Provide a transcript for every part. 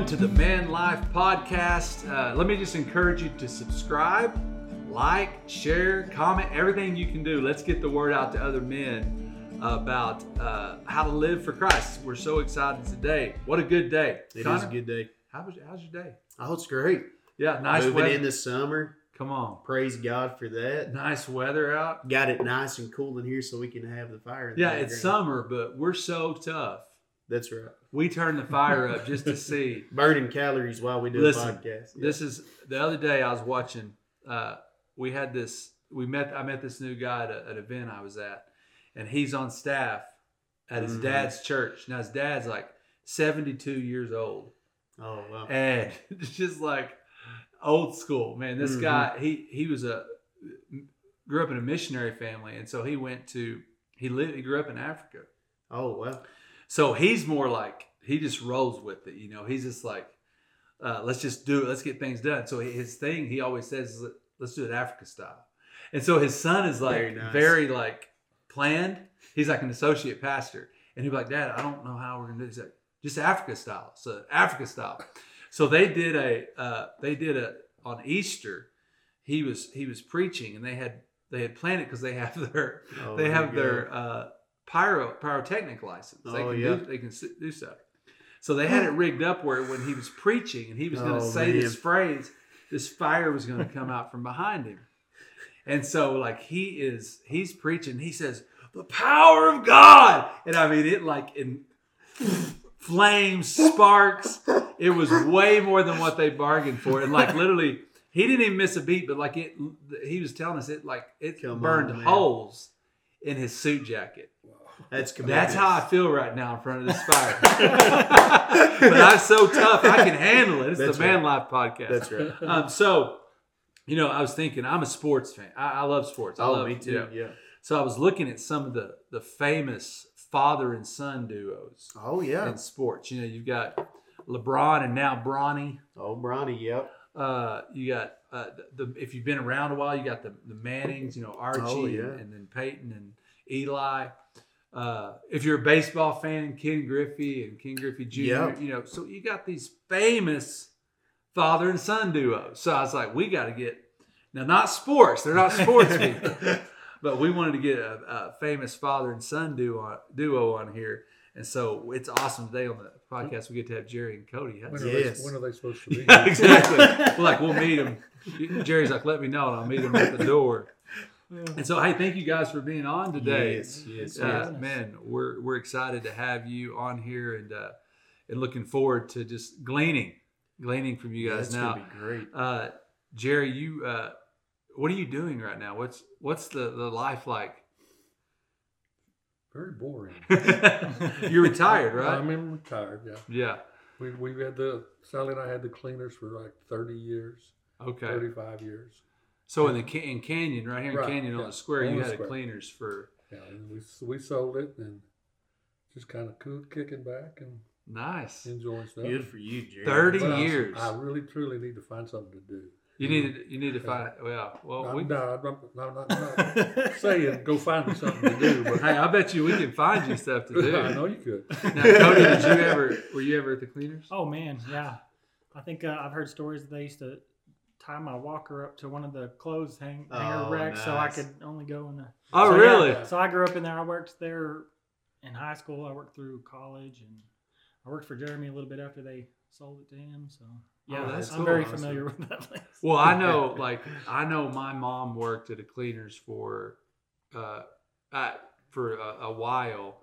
everyone, to the Man Life Podcast. Uh, let me just encourage you to subscribe, like, share, comment, everything you can do. Let's get the word out to other men about uh, how to live for Christ. We're so excited today. What a good day. It is Connor, a good day. How was, how's your day? Oh, it's great. Yeah, nice Moving weather. in the summer. Come on. Praise God for that. Nice weather out. Got it nice and cool in here so we can have the fire. In the Yeah, it's summer, but we're so tough. That's right. We turn the fire up just to see. Burning calories while we do Listen, a podcast. Yeah. This is the other day I was watching. Uh, we had this. We met. I met this new guy at a- an event I was at, and he's on staff at his Mhm. dad's church. Now his dad's like seventy-two years old, oh wow. and it's just like old school man. This Mhm. guy, he he was a grew up in a missionary family, and so he went to he lived. He grew up in Africa. Oh wow. So he's more like he just rolls with it, you know. He's just like, uh, let's just do it. Let's get things done. So his thing, he always says, is, let's do it Africa style. And so his son is like Very very, like planned. He's like an associate pastor, and he'd be like, Dad, I don't know how we're gonna do this. He's like, just Africa style. So Africa style. So they did a uh, they did a on Easter. He was he was preaching, and they had they had planned it because they have their Oh, they have their uh, pyro pyrotechnic license. They Oh, can yeah. do they can do stuff. So they had it rigged up where when he was preaching and he was going to Oh, say this phrase, this fire was going to come out from behind him. And so like he is he's preaching. He says the power of God, and I mean it like in flames, sparks. It was way more than what they bargained for, and like literally. He didn't even miss a beat, but like it, he was telling us it like it Come burned on, holes in his suit jacket. That's That's how I feel right now in front of this fire. but I'm so tough, I can handle it. It's That's the Man right. Life podcast. That's right. Um, so, you know, I was thinking, I'm a sports fan. I, I love sports. I Oh, love, me too. you know. Yeah. So I was looking at some of the the famous father and son duos Oh yeah. in sports. You know, you've got LeBron and now Bronny. Oh Bronny. Yep. Uh, you got uh, the, the if you've been around a while, you got the the Mannings. You know, Archie Oh, yeah. and, and then Peyton and Eli. Uh, if you're a baseball fan, Ken Griffey and Ken Griffey Jr. Yep. You know, so you got these famous father and son duos. So I was like, we got to get now not sports. They're not sports people, but we wanted to get a, a famous father and son duo duo on here. And so it's awesome today on the podcast we get to have Jerry and Cody. When are, Yes. they, when are they supposed to be? yeah, exactly. We're like, we'll meet them. Jerry's like, let me know, and I'll meet him at the door. And so, hey, thank you guys for being on today. Yes. Yes. Uh, yes. man, we're we're excited to have you on here, and uh, and looking forward to just gleaning, gleaning from you guys. That's now, gonna be great. uh, Jerry, you, uh, what are you doing right now? What's what's the the life like? Very boring. You're retired, right? I'm retired. Yeah, yeah. we we had the Sally and I had the cleaners for like 30 years, Okay. 35 years. So in the Ca- in Canyon, right here in Right, Canyon on the square, On you the had a square. cleaners for Yeah, and we we sold it and just kind of cool, kicking back and nice. enjoying stuff. Good for you, Jerry. 30 But years. I, really truly need to find something to do. You need to, you need to find well well No, we no, I'm, I'm not, I'm not saying go find me something to do, but hey I bet you we can find you stuff to do. I know you could. Now, Cody, did you ever were you ever at the cleaners? Oh man, yeah. I think uh, I've heard stories that they used to tie my walker up to one of the clothes hang, hanger Oh, racks, so I could only go in the. Oh so, yeah, really? so I grew up in there. I worked there in high school. I worked through college, and I worked for Jeremy a little bit after they sold it to him. So yeah, Oh, that's I'm cool. very familiar with that place. Well, I know like I know my mom worked at a cleaners for uh at, for a, a while,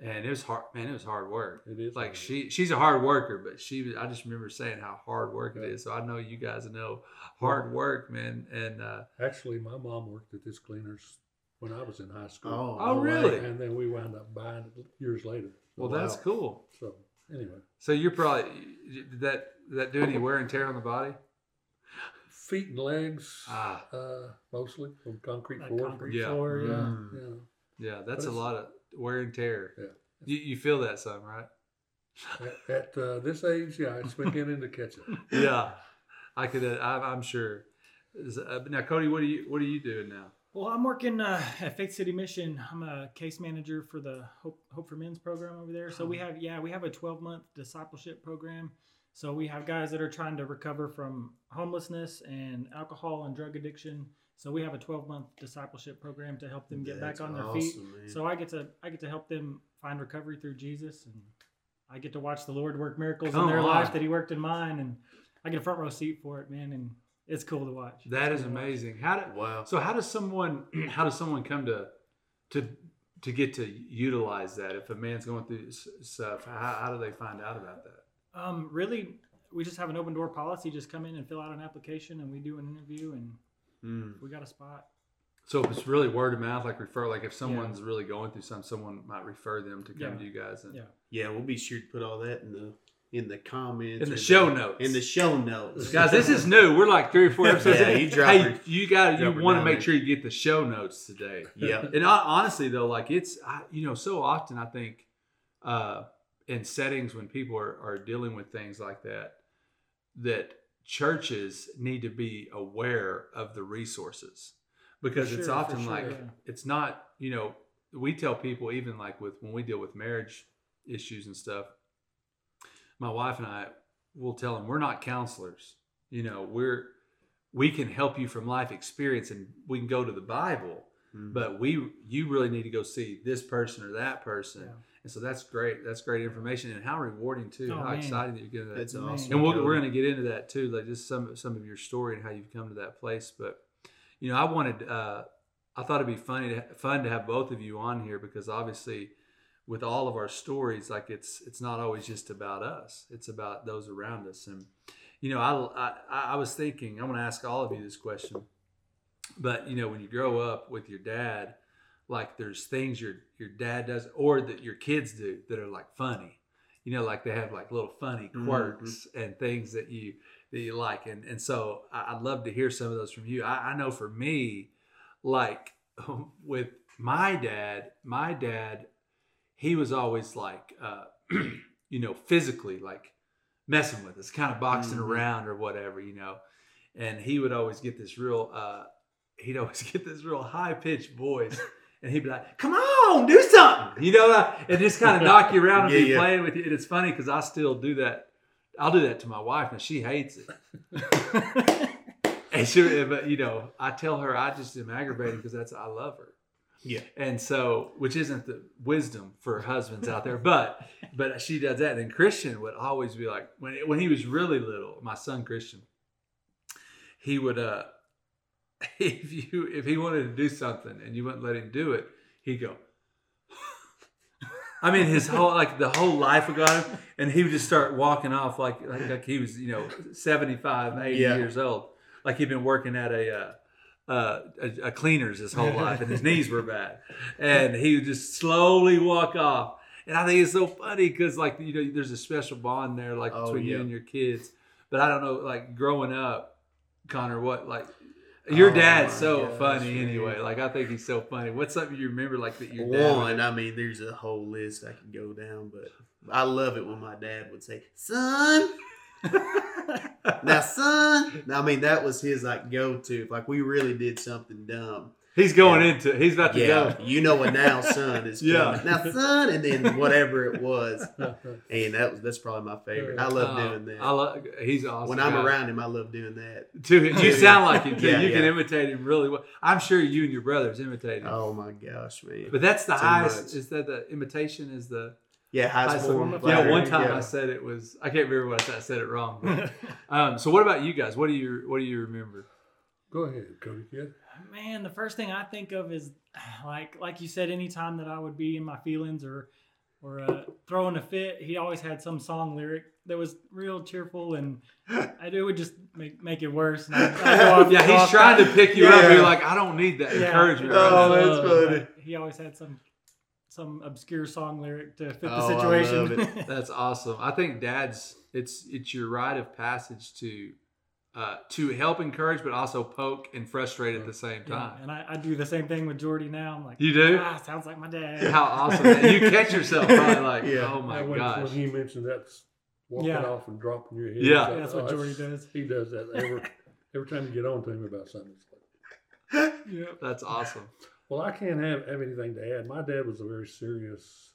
and it was hard. Man, it was hard work. It is Like hard. she she's a hard worker, but she was. I just remember saying how hard work it is. So I know you guys know hard work, man. And uh, Actually, my mom worked at this cleaners when I was in high school. Oh, Oh, really? And then we wound up buying it years later. well, Wow. that's cool. So anyway, So you're probably did that did that do any wear and tear on the body? feet and legs, Ah. uh, mostly from concrete Like floor. concrete Yeah. floor, yeah. Mm. Yeah. Yeah, that's a lot of wear and tear. Yeah. You, you feel that some, right? At, at uh, this age, yeah, it's beginning to catch up. yeah, I could. Uh, I'm, I'm sure. Uh, now, Cody, what are you what are you doing now? Well, I'm working uh, at Faith City Mission. I'm a case manager for the Hope, Hope for Men's program over there. So we have, yeah, we have a 12 month discipleship program. So we have guys that are trying to recover from homelessness and alcohol and drug addiction. So we have a 12 month discipleship program to help them get That's back on their awesome, feet. man. So I get to I get to help them find recovery through Jesus, and I get to watch the Lord work miracles Come in their on. life that He worked in mine, and I get a front row seat for it, man, and it's cool to watch. That It's is cool amazing. How do, wow. so how does someone how does someone come to to to get to utilize that if a man's going through stuff how, how do they find out about that Um, really, we just have an open door policy. Just come in and fill out an application, and we do an interview, and Mm. we got a spot. so if it's really word of mouth like refer like if someone's really going through something someone might refer them to come Yeah. to you guys and Yeah. Yeah, we'll be sure to put all that in the in the comments. in the or show notes In the show notes. guys this is new we're like three or four episodes Yeah, in. you drop hey her- you got you want to make sure you get the show notes today Yeah. and hon- honestly though like it's I, you know so often i think uh in settings when people are, are dealing with things like that that churches need to be aware of the resources because it's sure, for often sure, like yeah. it's not you know we tell people even like with when we deal with marriage issues and stuff my wife and i will tell them we're not counselors you know we're we can help you from life experience and we can go to the bible Mhm. but we you really need to go see this person or that person. Yeah. and so that's great. That's great information and how rewarding too. Oh, how man. exciting that you're getting that. That's awesome. and we'll, we're going to get into that too like just some some of your story and how you've come to that place. But you know i wanted uh i thought it'd be funny to, fun to have both of you on here because obviously with all of our stories like it's it's not always just about us. It's about those around us. And you know i i, I was thinking i'm going to ask all of you this question but you know when you grow up with your dad like there's things your your dad does or that your kids do that are like funny you know like they have like little funny Mhm. quirks and things that you that you like and and so I- i'd love to hear some of those from you i, I know for me like with my dad my dad he was always like uh you know physically like messing with us kind of boxing Mhm. around or whatever you know and he would always get this real uh he'd always get this real high pitched voice and he'd be like come on do something! You know and just kind of knock you around and Yeah, be yeah. playing with you. And it's funny because i still do that. I'll do that to my wife and she hates it. And she but you know i tell her i just am aggravated because that's i love her. Yeah. and so which isn't the wisdom for husbands out there but but she does that. And christian would always be like when when he was really little my son christian he would uh if you if he wanted to do something and you wouldn't let him do it he'd go I mean, his whole like the whole life would go him, and he would just start walking off like like, like he was you know 75, 80 Yeah. years old, like he'd been working at a uh, uh, a, a cleaner's his whole life, and his knees were bad, and he would just slowly walk off. And I think it's so funny because like you know there's a special bond there like Oh, between you and your kids, but I don't know like growing up, Connor, what like. Your Oh, dad's so gosh, funny man. anyway. Like I think he's so funny. What's something you remember like that your dad? One, I mean, there's a whole list I could go down, but I love it when my dad would say, "Son, now, son." I mean, that was his like go-to. Like we really did something dumb, He's going Yeah. into. He's about to yeah, go. you know what now, son is Yeah. coming. Now, son, and then whatever it was, and that was that's probably my favorite. I love Oh, doing that. I love. He's awesome. when I'm guy. around him, I love doing that. too, you sound like him too. Yeah, you can imitate him really well. I'm sure you and your brothers imitate him. Oh my gosh, man! But that's the Too highest. much. Is that the imitation? Is the yeah, high highest form. form? of Yeah. One time yeah. I said it was. I can't remember what I said. I said it wrong. But, um, so what about you guys? What do you What do you remember? Go ahead, Cody Kid. Man, the first thing I think of is like like you said, anytime that I would be in my feelings or or uh, throwing a fit, he always had some song lyric that was real cheerful, and I, it would just make make it worse. And I'd, I'd off- Yeah, he's off trying to pick you up. You're like, I don't need that Yeah. encouragement. Oh, right that's Uh, funny. He always had some some obscure song lyric to fit Oh, the situation. love That's awesome. I think dads, it's it's your rite of passage to uh, to help encourage, but also poke and frustrate at the same Yeah, time. and I, I do the same thing with Jordy now. I'm like, You do? Ah, sounds like my dad. How awesome! you catch yourself probably like, Yeah. oh my And when, gosh. when he mentioned that's walking Yeah. off and dropping your head. Yeah. like, That's what oh, Jordy does. He does that every every time you get on to him about something. Like, Yeah. That's awesome. well, I can't have, have anything to add. My dad was a very serious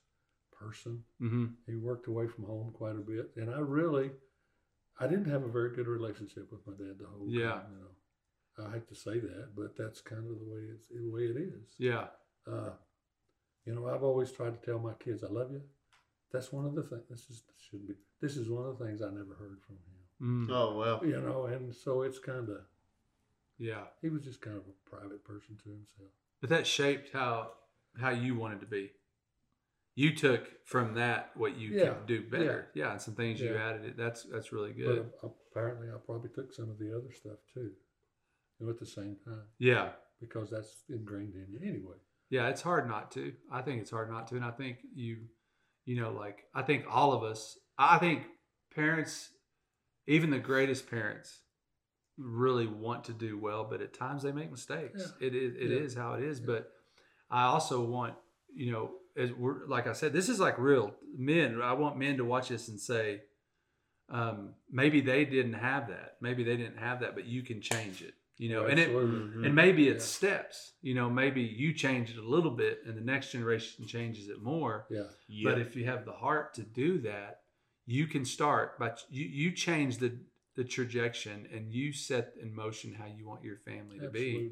person. hmm He worked away from home quite a bit, and I really I didn't have a very good relationship with my dad the whole Yeah. time. You know, I hate to say that, but that's kind of the way it's the way it is. Yeah. Uh, you know, I've always tried to tell my kids, "I love you." That's one of the things. This is should be. This is one of the things I never heard from him. Mm. Oh well. You know, and so it's kind of Yeah. he was just kind of a private person to himself. But that shaped how how you wanted to be. You took from that what you Yeah, could do better. Yeah, and some things you added. It that's that's really good. But apparently, I probably took some of the other stuff too, you know, at the same time yeah. because that's ingrained in you anyway. Yeah, it's hard not to. I think it's hard not to, and I think you, you know, like I think all of us. I think parents, even the greatest parents, really want to do well, but at times they make mistakes. It is it Yeah. is how it is. Yeah. But I also want you know, as we're like I said, this is like real men. I want men to watch this and say, um, maybe they didn't have that. Maybe they didn't have that, but you can change it. You know, and it Absolutely. Mhm. and maybe it's Yeah. steps you know maybe you change it a little bit and the next generation changes it more yeah, Yeah. but if you have the heart to do that you can start but you you change the the trajectory and you set in motion how you want your family to be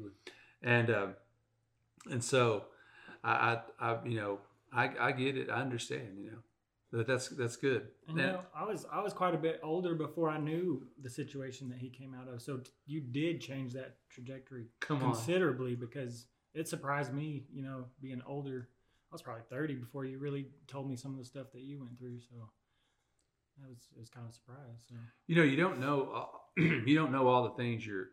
and um and so I, I i you know i i get it i understand you know but that's that's good And you know, I was I was quite a bit older before I knew the situation that he came out of. So t- you did change that trajectory come on considerably because it surprised me. You know, being older, I was probably thirty before you really told me some of the stuff that you went through. So I was it was kind of surprised. So you know you don't know all- you don't know all the things your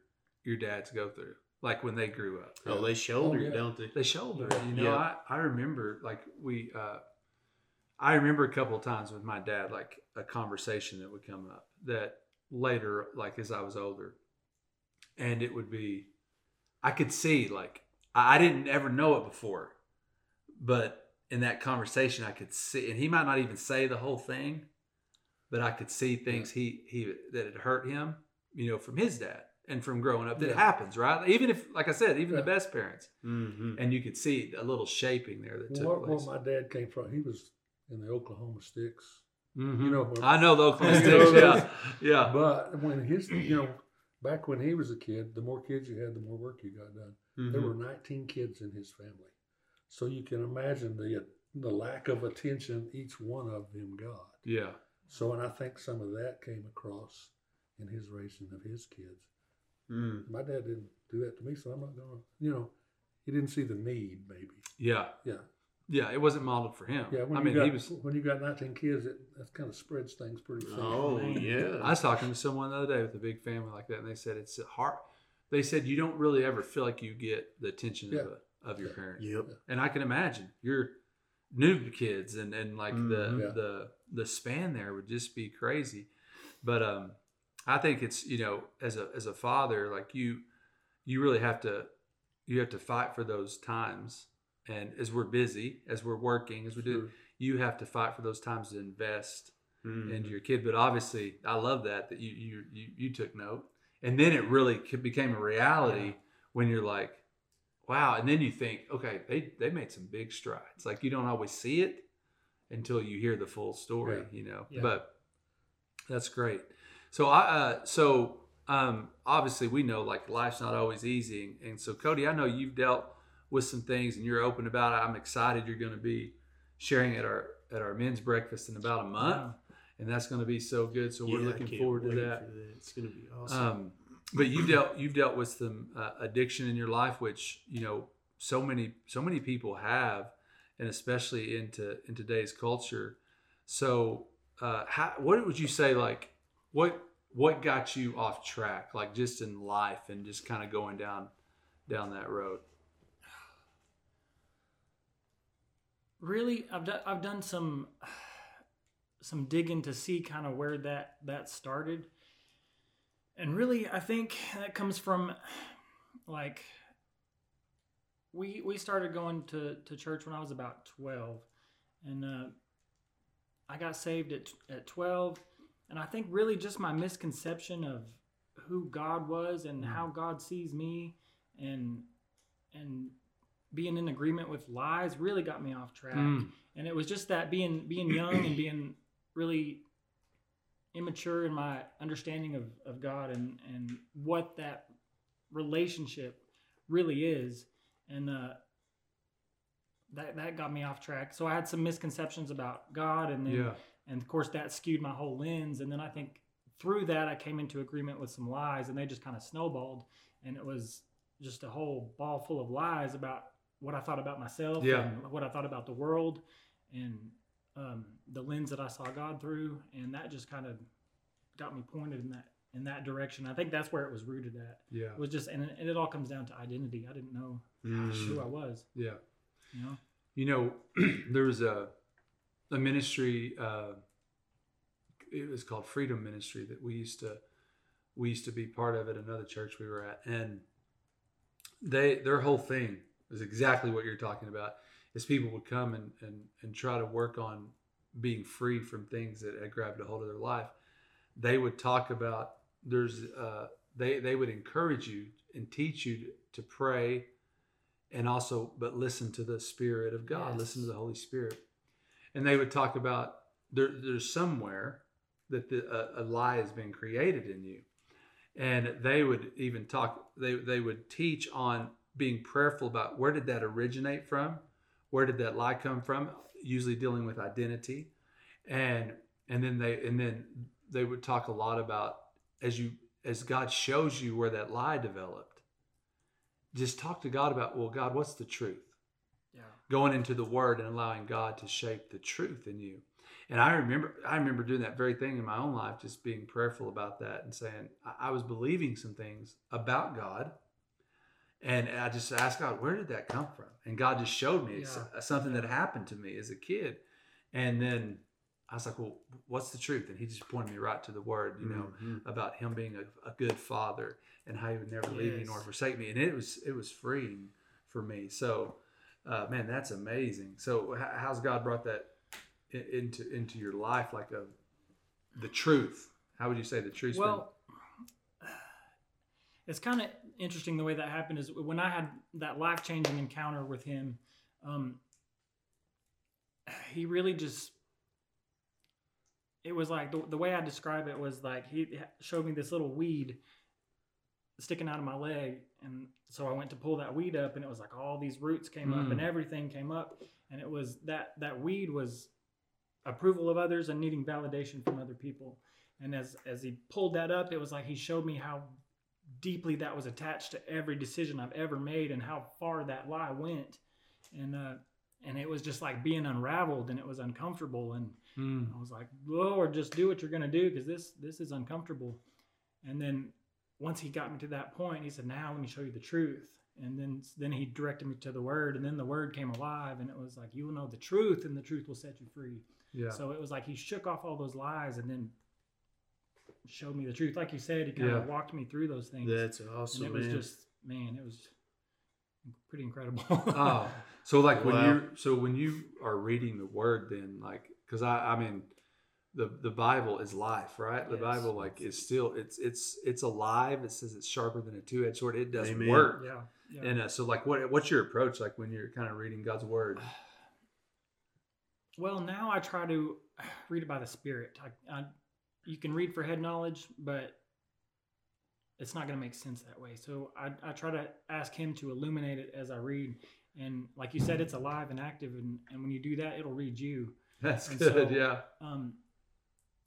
your dads go through like when they grew up oh, they shoulder Oh, it, yeah. don't they? they shoulder it. You know, Yeah. I, I remember like we, uh, I remember a couple of times with my dad, like a conversation that would come up that later, like as I was older, and it would be, I could see like I I didn't ever know it before, but in that conversation, I could see, and he might not even say the whole thing, but I could see things he he that had hurt him, you know, from his dad and from growing up. That Yeah. happens, right? Even if, like I said, even Yeah. the best parents Mm-hmm. and you could see a little shaping there that took Where, where my dad came from, he was in the Oklahoma sticks. Mhm. You know, where- I know the Oklahoma Sticks. Yeah, yeah, But when his, you know, back when he was a kid, the more kids you had, the more work you got done. Mm-hmm. There were 19 kids in his family, so you can imagine the the lack of attention each one of them got. yeah. So, and I think some of that came across in his raising of his kids. Mm. My dad didn't do that to me, so I'm not gonna, you know, he didn't see the need, maybe. Yeah, Yeah, yeah. It wasn't modeled for him. yeah. When I mean, got he was. when you got 19 kids, it that kind of spreads things pretty thin. Oh yeah. I was talking to someone the other day with a big family like that, and they said it's hard. They said you don't really ever feel like you get the attention Yeah. of, a, of your parents. Yep. and I can imagine you're new kids, and and like Mhm. the Yeah. the the span there would just be crazy. But um, I think it's you know as a as a father, like you you really have to you have to fight for those times, and as we're busy, as we're working, as we do, Sure. you have to fight for those times to invest Mhm. into your kid. But obviously, I love that that you you you, you took note, and then it really became a reality when you're like, wow, and then you think, okay, they they made some big strides. Like you don't always see it until you hear the full story, Yeah. you know. Yeah. But that's great. So I uh, so um, obviously we know like life's not always easy, and so Cody, I know you've dealt with some things, and you're open about it. I'm excited you're going to be sharing at our at our men's breakfast in about a month, and that's going to be so good. So we're Yeah, looking forward to that. for It's gonna be awesome. Um, but you've dealt you've dealt with some uh, addiction in your life, which you know so many so many people have, and especially into in today's culture. So, uh, how, what would you say like what what got you off track, like just in life and just kind of going down down that road? really i've done i've done some some digging to see kind of where that that started. And really i think that comes from like we we started going to to church when i was about 12 and uh i got saved at at 12 and i think really just my misconception of who god was and how god sees me and and being in agreement with lies really got me off track Mm. and it was just that being being young and being really immature in my understanding of, of God and, and what that relationship really is. And uh, that, that got me off track. So I had some misconceptions about God, and then, Yeah. And of course, that skewed my whole lens. And then I think through that, I came into agreement with some lies, and they just kind of snowballed. And it was just a whole ball full of lies about what I thought about myself Yeah. and what I thought about the world and um, the lens that I saw God through, and that just kind of got me pointed in that in that direction. I think that's where it was rooted at. Yeah. It was just, and it, and it all comes down to identity. I didn't know Mm. who I was. Yeah. You know, You know, there was a a ministry. Uh, it was called Freedom Ministry that we used to we used to be part of at another church we were at, and they their whole thing was exactly what you're talking about. Is people would come and and and try to work on being free from things that had grabbed a hold of their life. They would talk about there's uh, they they would encourage you and teach you to pray and also but listen to the spirit of god Yes. listen to the holy spirit and they would talk about there, there's somewhere that the, a, a lie has been created in you. And they would even talk they, they would teach on being prayerful about where did that originate from? Where did that lie come from? Usually dealing with identity. And and then they and then they would talk a lot about as you as god shows you where that lie developed just talk to god about well god what's the truth yeah, going into the word and allowing god to shape the truth in you. And i remember i remember doing that very thing in my own life just being prayerful about that and saying i, I was believing some things about god. And i just asked god where did that come from? And god just showed me Yeah. something that happened to me as a kid. And then i was like well what's the truth? And he just pointed me right to the word you know Mhm. about him being a, a good father and how he would never leave me nor forsake me. And it was it was freeing for me. So uh, man that's amazing so how's god brought that into into your life like a the truth how would you say the truth Well, it's kind of interesting the way that happened. Is when I had that life changing encounter with him, um, he really just. It was like the, the way I describe it was like he showed me this little weed sticking out of my leg, and so I went to pull that weed up, and it was like all these roots came up, Mm. and everything came up, and it was that that weed was approval of others and needing validation from other people. And as as he pulled that up, it was like he showed me how deeply that was attached to every decision I've ever made and how far that lie went. And uh and it was just like being unraveled and it was uncomfortable and Mm. I was like, Lord, just do what you're gonna do because this this is uncomfortable. And then once he got me to that point, he said, Now let me show you the truth. And then then he directed me to the word, and then the word came alive, and it was like, You will know the truth, and the truth will set you free. yeah So it was like he shook off all those lies and then showed me the truth. Like you said, he kind of Yeah. walked me through those things. That's and awesome, it was man. just, man, it was pretty incredible. oh so like when Wow. you're so when you are reading the word then like because i i mean the the bible is life right the Yes. bible like is still it's it's it's alive it says it's sharper than a two-edged sword it does Amen. work yeah. yeah. and uh, so like what what's your approach like when you're kind of reading god's word well, now I try to read it by the Spirit. I, I, you can read for head knowledge, but it's not going to make sense that way. So I, I try to ask Him to illuminate it as I read. And like you said, it's alive and active. And, and when you do that, it'll read you. that's And good so- yeah um,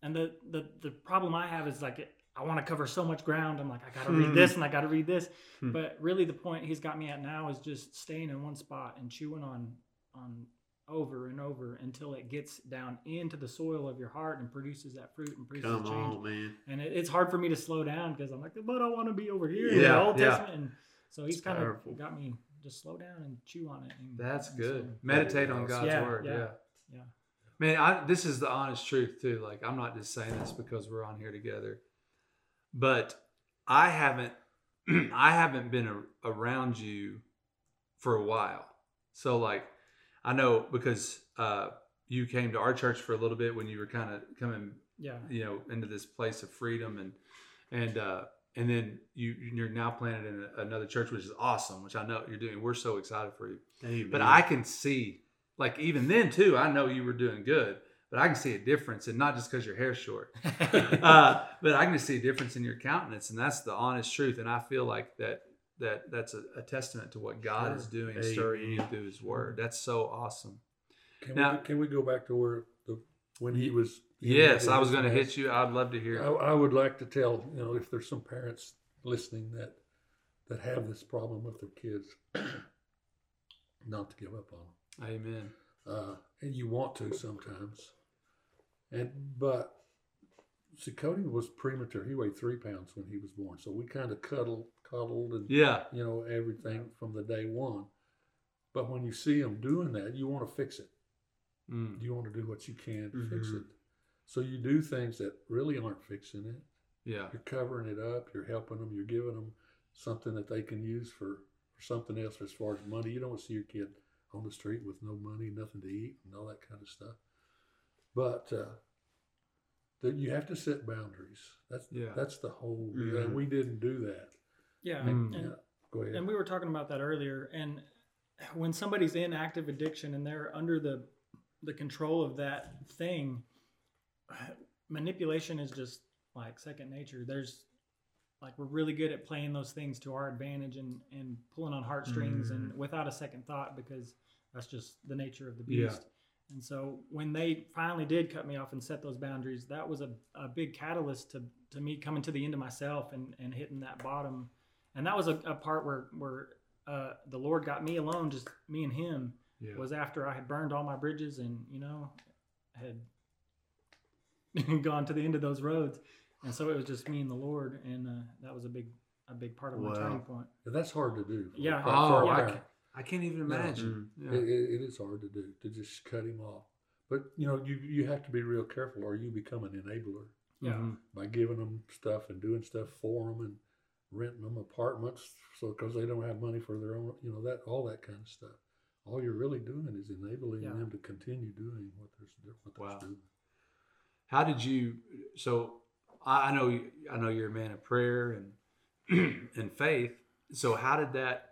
and the, the the problem I have is like I want to cover so much ground. I'm like I got to read this and I got to read this, Hmm. but really the point he's got me at now is just staying in one spot and chewing on on over and over until it gets down into the soil of your heart and produces that fruit and produces Come change. on, man. And it, it's hard for me to slow down because I'm like, but I want to be over here in Yeah, the Old yeah. Testament. And so he's kind of got me just slow down and chew on it. And, That's and good. so- Meditate on God's Yeah, word. Yeah. yeah, yeah. Man, I, this is the honest truth too. Like, I'm not just saying this because we're on here together, but I haven't, I haven't been a, around you for a while. So, like, I know because uh, you came to our church for a little bit when you were kind of coming, yeah. you know, into this place of freedom and and uh, and then you you're now planted in another church, which is awesome. Which I know you're doing. We're so excited for you. Amen. But I can see, like even then too, I know you were doing good. but I can see a difference, and not just because your hair's short, uh, but I can see a difference in your countenance, and that's the honest truth. And I feel like that that that's a, a testament to what God Sure. is doing, Amen. stirring you through His Word. That's so awesome. Can Now- we can we go back to where the when he was? Yes, I was going to hit you. I'd love to I, hear. I would like to tell you know if there's some parents listening that that have this problem with their kids, not to give up on them. Amen. uh, and you want to sometimes. And but see, Cody was premature. He weighed three pounds when he was born, so we kind of cuddled, cuddled, and Yeah. you know everything from the day one. But when you see him doing that, you want to fix it. Mm. You want to do what you can to fix Mhm. it. So you do things that really aren't fixing it. Yeah. You're covering it up. You're helping them. You're giving them something that they can use for, for something else as far as money. You don't see your kid on the street with no money, nothing to eat, and all that kind of stuff. But uh, that you have to set boundaries. That's Yeah. that's the whole. deal. Mhm. And we didn't do that. yeah, Mm. and, Yeah. Go ahead. and we were talking about that earlier. And when somebody's in active addiction and they're under the the control of that thing, manipulation is just like second nature. There's like we're really good at playing those things to our advantage and and pulling on heartstrings and without a second thought because that's just the nature of the Yeah. beast. And so when they finally did cut me off and set those boundaries, that was a, a big catalyst to, to me coming to the end of myself and, and hitting that bottom. And that was a, a part where, where uh, the Lord got me alone, just me and him, Yeah. was after I had burned all my bridges and, you know, had gone to the end of those roads. And so it was just me and the Lord. And uh, that was a big, a big part of my turning point. That's hard to do. Yeah. Oh, a I I can't even imagine. It, Yeah. it, it is hard to do to just cut him off. But you know, you you have to be real careful, or you become an enabler Yeah. Mhm. by giving them stuff and doing stuff for them and renting them apartments, so because they don't have money for their own, you know, that all that kind of stuff. All you're really doing is enabling Yeah. them to continue doing what they're what they're Wow. doing. How did you? So I I know you- I know you're a man of prayer and and faith. So how did that?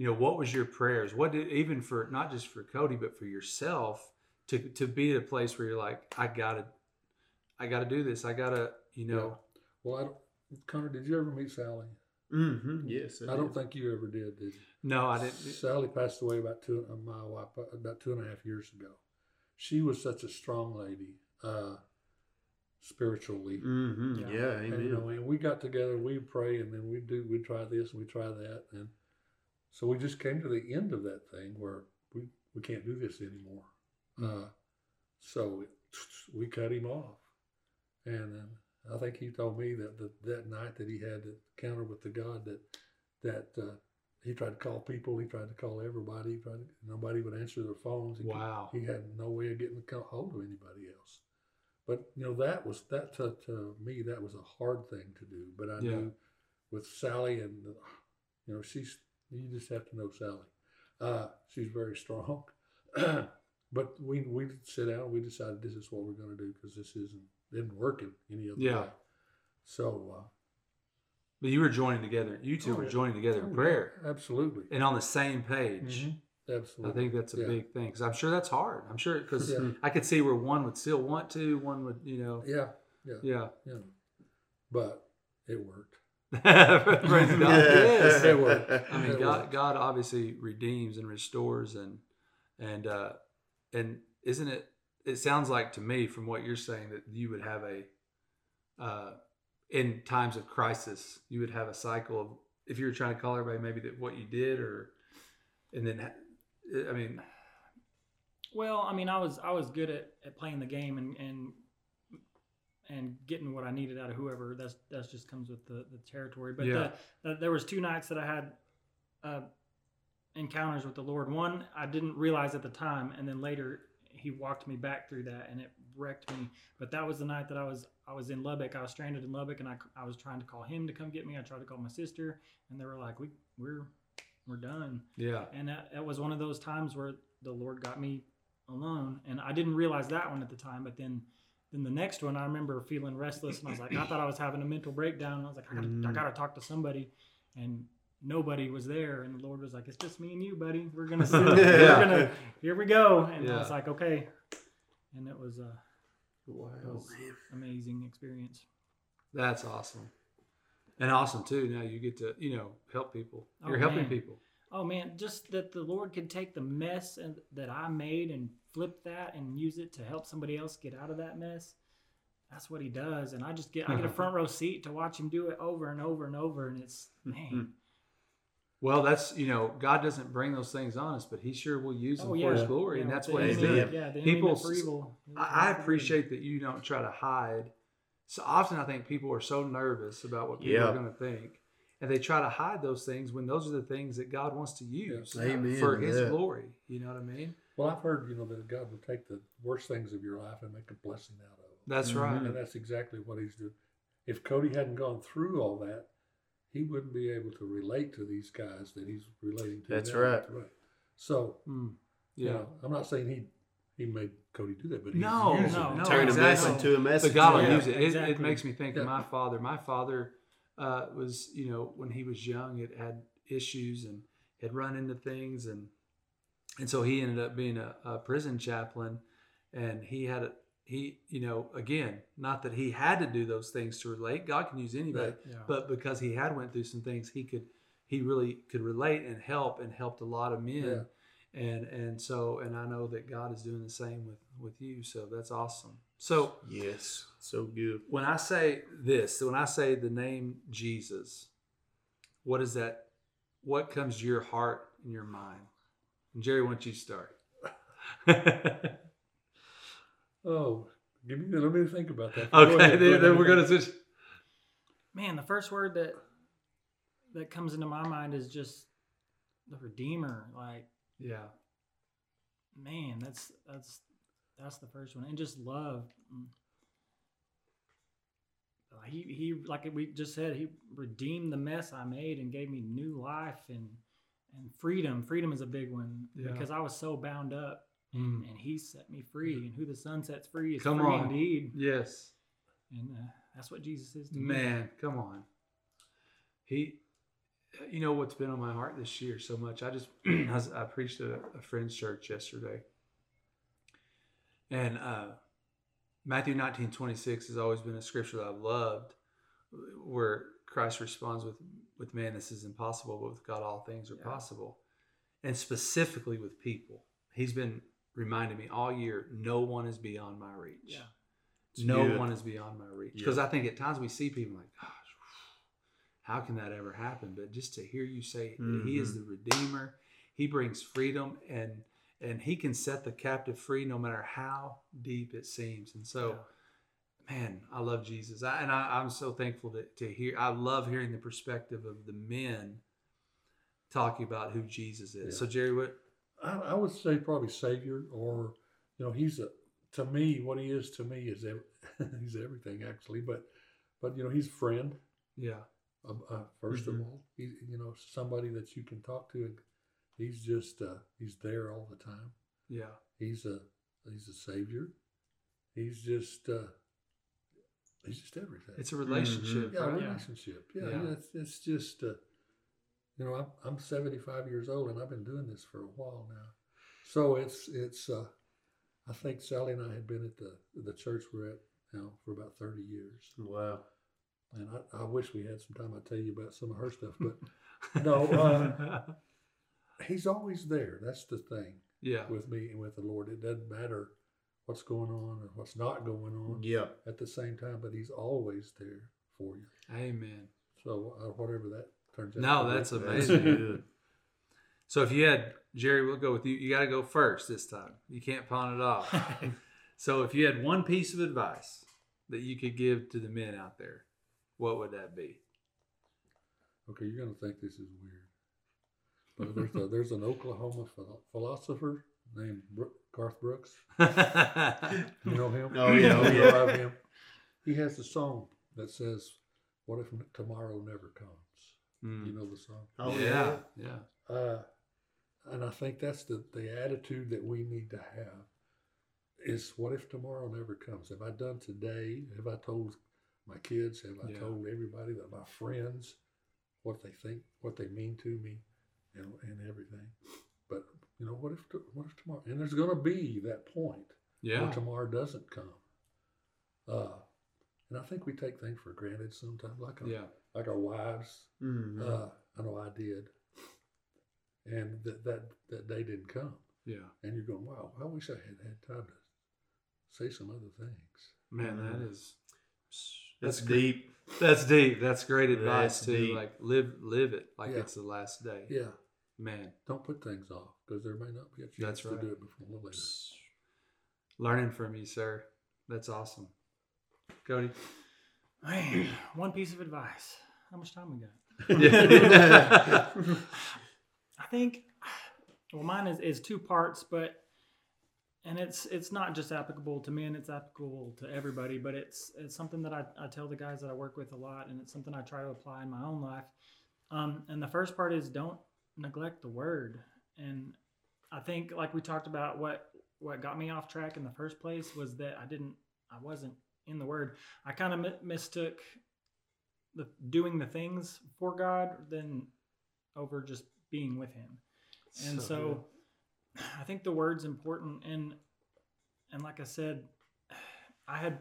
You know, what was your prayers? What did even for not just for Cody, but for yourself to to be at a place where you're like, I gotta, I gotta do this. I gotta, you know, Well, I don't, Connor, did you ever meet Sally? Mm-hmm. Yes, I don't think you ever did, did you? no, I didn't. Sally passed away about two, uh, my wife, about two and a half years ago. She was such a strong lady, uh, spiritually. Mm-hmm. Yeah. Yeah, And, you know, and we got together, we pray, and then we do, we try this and we try that, and so we just came to the end of that thing where we we can't do this anymore. Uh, so we cut him off, and then I think he told me that the, that night that he had the encounter with the God that that uh, he tried to call people, he tried to call everybody, tried to, nobody would answer their phones. He could- Wow. he had no way of getting a hold of anybody else. But you know that was that to, to me that was a hard thing to do. But I Yeah. knew with Sally and you know she's you just have to know Sally. Uh, she's very strong. but we we sit down. and We decided this is what we're going to do because this isn't isn't working any other Yeah. way. So uh, But you were joining together. You two Oh, were joining together oh, in prayer absolutely, and on the same page. Mhm. absolutely. I think that's a Yeah. big thing because I'm sure that's hard. I'm sure because Yeah. I could see where one would still want to, one would, you know, Yeah, yeah, yeah. yeah. But it worked. Praise God. Yes. It worked. I mean, It God, worked. God obviously redeems and restores, and and uh, and isn't it? It sounds like to me, from what you're saying, that you would have a uh, in times of crisis, you would have a cycle of if you were trying to call everybody maybe that what you did, or and then I mean, Well, I mean, I was I was good at, at playing the game and, and and getting what I needed out of whoever. That's that's just comes with the, the territory. But Yeah. the, the, there was two nights that I had uh, encounters with the Lord. One I didn't realize at the time, and then later He walked me back through that, and it wrecked me. But that was the night that I was I was in Lubbock. I was stranded in Lubbock, and I, I was trying to call him to come get me. I tried to call my sister, and they were like, "We we're we're done." yeah, And that, that was one of those times where the Lord got me alone. And I didn't realize that one at the time. But then then the next one, I remember feeling restless. And I was like, I thought I was having a mental breakdown. And I was like, I gotta, I Mm. gotta talk to somebody. And nobody was there. And the Lord was like, It's just me and you, buddy. We're going to sit. Yeah. We're gonna, here we go. And I was like, Okay. and it was a Wow, it was amazing experience. That's awesome. And awesome too. Now you get to, you know, help people. You're Oh, helping man. people. Oh man, just that the Lord could take the mess and that I made and flip that and use it to help somebody else get out of that mess. That's what He does, and I just get I get a uh-huh. front row seat to watch Him do it over and over and over, and it's hmm. man, hmm. Well, that's you know, God doesn't bring those things on us, but He sure will use oh, them oh for His glory, yeah, and that's what He's enemy- doing. doing. Yeah, People meant for s- evil. I, I appreciate that you don't try to hide. So often, I think people are so nervous about what people Yeah. are going to think, and they try to hide those things when those are the things that God wants to use Amen for His that. glory. You know what I mean? Well, I've heard, you know, that God will take the worst things of your life and make a blessing out of them. That's Mhm. right. And that's exactly what he's doing. If Cody hadn't gone through all that, he wouldn't be able to relate to these guys that he's relating to. That's now. right. So, Mm. you Yeah. know, I'm not saying he he made Cody do that, but he's No, using no, it. no, Turn a mess exactly. into a message. But God will Yeah, use it. It, it makes me think of my father. My father uh, was, you know, when he was young, it had issues and had run into things, and and so he ended up being a, a prison chaplain, and he had a he, you know, again, not that he had to do those things to relate. God can use anybody, Right. Yeah. but because he had went through some things, he could he really could relate and help and helped a lot of men. Yeah. And and so and I know that God is doing the same with with you. So that's awesome. So Yes, so good. when I say this, when I say the name Jesus, what is that? What comes to your heart and your mind? And Jerry, why don't you start? Oh, give me let me think about that. Okay, ahead, then, ahead. then we're gonna switch. Man, the first word that that comes into my mind is just the Redeemer. Like, Yeah, man, that's that's that's the first one, and just love. He he, like we just said, he redeemed the mess I made and gave me new life and and freedom. Freedom is a big one Yeah. because I was so bound up, Mm. and he set me free. And who the Son sets free is Come free on. indeed. yes, And uh, that's what Jesus is to me. man, come on. He, you know what's been on my heart this year so much. I just I, was, I preached at a, a friend's church yesterday, and uh, Matthew nineteen twenty six has always been a scripture that I've loved, where Christ responds with, "With man this is impossible, but with God all things are Yeah. possible," and specifically with people. He's been reminding me all year, no one is beyond my reach Yeah. It's no good. one is beyond my reach Yeah. because i think at times we see people like gosh how can that ever happen but just to hear you say that he is the Mm-hmm. redeemer he brings freedom and and he can set the captive free no matter how deep it seems and so man i love jesus I, and I, i'm so thankful to, to hear i love hearing the perspective of the men talking about who jesus is Yeah. so jerry what I, I would say probably Savior, or you know, he's a to me what he is to me is ev- he's everything actually. But but you know, he's a friend. yeah Uh, uh, 1st Mhm. of all, he's you know somebody that you can talk to, and he's just uh, he's there all the time. yeah He's a he's a savior. He's just uh, he's just everything. it's a relationship yeah, right? relationship. Yeah, Yeah. yeah. It's, it's just uh, you know I'm I'm 75 years old and I've been doing this for a while now, so it's it's uh, I think Sally and I had been at the the church we're at now for about 30 years, Wow. and I, I wish we had some time. I'd tell you about some of her stuff, but No, uh, he's always there. That's the thing yeah with me and with the Lord. It doesn't matter what's going on or what's not going on Yeah. at the same time, but he's always there for you. amen So uh, whatever that turns out. No, to be. that's That's amazing. So if you had Jerry, we'll go with you. You got to go first this time. You can't pawn it off. so if you had one piece of advice that you could give to the men out there, what would that be? Okay, you're gonna think this is weird, but there's a, there's an Oklahoma philosopher named Bro- Garth Brooks. You know him? Oh, yeah, oh, You yeah. love him. He has a song that says, "What if tomorrow never comes?" Mm. You know the song. Oh, yeah, yeah, Uh, and I think that's the, the attitude that we need to have is what if tomorrow never comes? Have I done today? Have I told my kids? Have I Yeah. told everybody that my friends what they think, what they mean to me and, and everything? But you know, what if, what if tomorrow, and there's going to be that point Yeah. or tomorrow doesn't come. Uh, and I think we take things for granted sometimes, like our, Yeah. like our wives. Mhm. Uh, I know I did, and that that that day didn't come, Yeah. and you're going, "Wow, I wish I had had time to say some other things." Man, that Mhm. is That's that's great. deep. That's deep. That's great advice That's too. deep. Like live live it like Yeah. it's the last day. Yeah, Man, don't put things off because there may not be a chance That's to do it before a little later. learning from you, sir. That's awesome. Cody. Man, one piece of advice. How much time we got? I think well mine is, is two parts, but and it's it's not just applicable to men, it's applicable to everybody, but it's it's something that I, I tell the guys that I work with a lot and it's something I try to apply in my own life. Um, and the first part is don't neglect the word. And I think like we talked about what what got me off track in the first place was that I didn't I wasn't in the word. I kind of mi- mistook the doing the things for God than over just being with Him. And so, I think the word's important. And and like I said, I had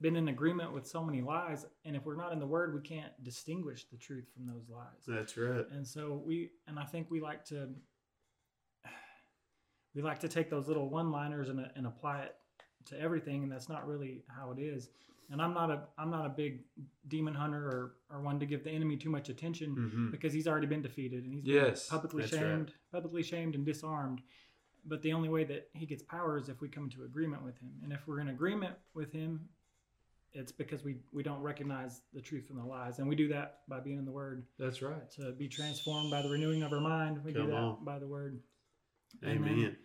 been in agreement with so many lies, and if we're not in the word, we can't distinguish the truth from those lies. That's right. And so we, and I think we like to, we like to take those little one-liners and, and apply it to everything, and that's not really how it is. And I'm not a, I'm not a big demon hunter or, or one to give the enemy too much attention Mhm. because he's already been defeated and he's been Yes, publicly that's right. shamed, publicly shamed and disarmed. But the only way that he gets power is if we come into agreement with him. And if we're in agreement with him, it's because we we don't recognize the truth from the lies, and we do that by being in the Word That's right. to be transformed by the renewing of our mind. We Come do that on. by the Word. Amen.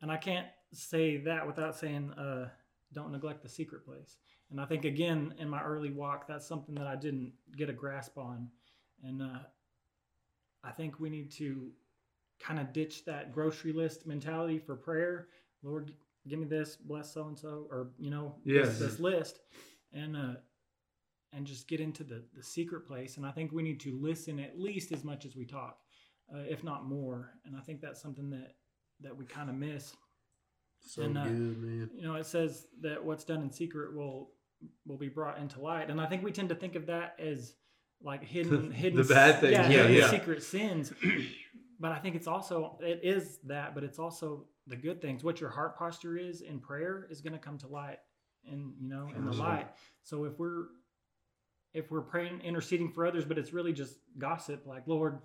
And I can't say that without saying, uh, don't neglect the secret place. And I think, again, in my early walk, that's something that I didn't get a grasp on. And uh, I think we need to kind of ditch that grocery list mentality for prayer. Lord, give me this, bless so and so, or, you know, Yes. this, this list. And, uh, and just get into the, the secret place. And I think we need to listen at least as much as we talk, uh, if not more. And I think that's something that, that we kind of miss So and, uh, good, man. you know it says that what's done in secret will will be brought into light and i think we tend to think of that as like hidden hidden the bad things, yeah, yeah, yeah. secret sins but i think it's also it is that but it's also the good things what your heart posture is in prayer is going to come to light and you know in the light. So if we're if we're praying interceding for others but it's really just gossip like lord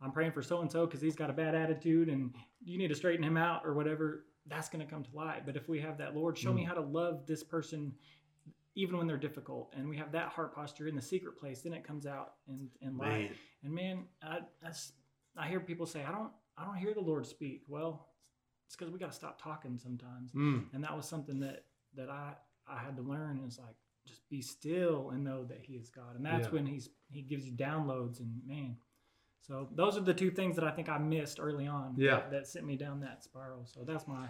i'm praying for so and so because he's got a bad attitude and you need to straighten him out or whatever that's going to come to light. But if we have that lord show me Mm. how to love this person even when they're difficult and we have that heart posture in the secret place then it comes out in, in light. And man I, that's i hear people say i don't i don't hear the lord speak. Well it's because we got to stop talking sometimes. Mm. and that was something that that i i had to learn is like just be still and know that he is god and that's Yeah. when he's he gives you downloads and man so those are the two things that i think i missed early on Yeah. that, that sent me down that spiral so that's my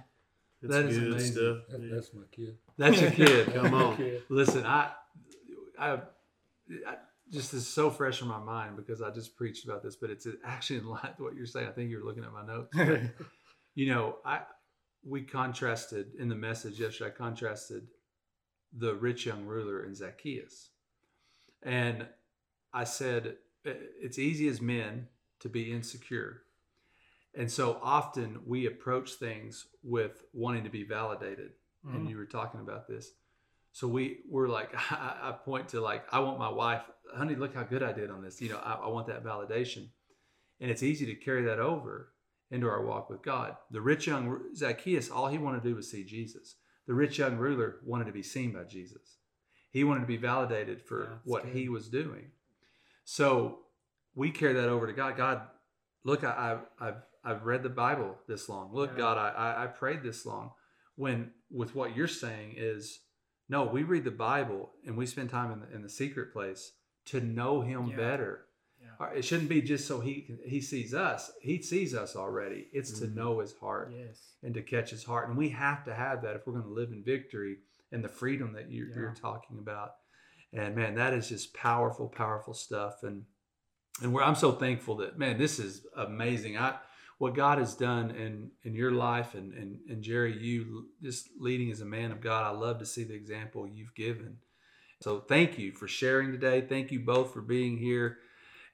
That's That is good amazing. stuff. That, man. that's my kid. That's your kid. Come on. Kid. Listen, I, I, I just is so fresh in my mind because I just preached about this, but it's actually in line with what you're saying. I think you're looking at my notes. you know, I we contrasted in the message yesterday. I contrasted the rich young ruler and Zacchaeus, and I said it's easy as men to be insecure, and so often we approach things with wanting to be validated. And mm-hmm. you were talking about this, so we were like, I, I point to like, I want my wife, honey, look how good I did on this. You know, I, I want that validation, and it's easy to carry that over into our walk with God. The rich young Zacchaeus, all he wanted to do was see Jesus. The rich young ruler wanted to be seen by Jesus. He wanted to be validated for Yeah, what good. he was doing. So we carry that over to God. God, look, I, I, I've I've read the Bible this long. Look, Yeah. God, I, I I prayed this long. When with what you're saying is, no, we read the Bible and we spend time in the, in the secret place to know Him Yeah. better. Yeah. It shouldn't be just so he he sees us. He sees us already. It's Mhm. to know His heart yes and to catch His heart, and we have to have that if we're going to live in victory and the freedom that you, Yeah. you're talking about. And man, that is just powerful, powerful stuff. And and we're, I'm so thankful that man, this is amazing. I what God has done in in your life and and and Jerry, you just leading as a man of God. I love to see the example you've given. So thank you for sharing today. Thank you both for being here.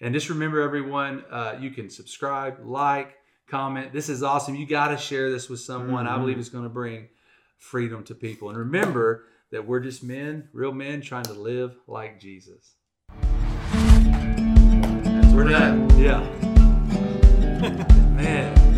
And just remember, everyone, uh, you can subscribe, like, comment. This is awesome. You got to share this with someone. I Mhm. believe it's going to bring freedom to people. And remember that we're just men, real men, trying to live like Jesus. We're done. Yeah.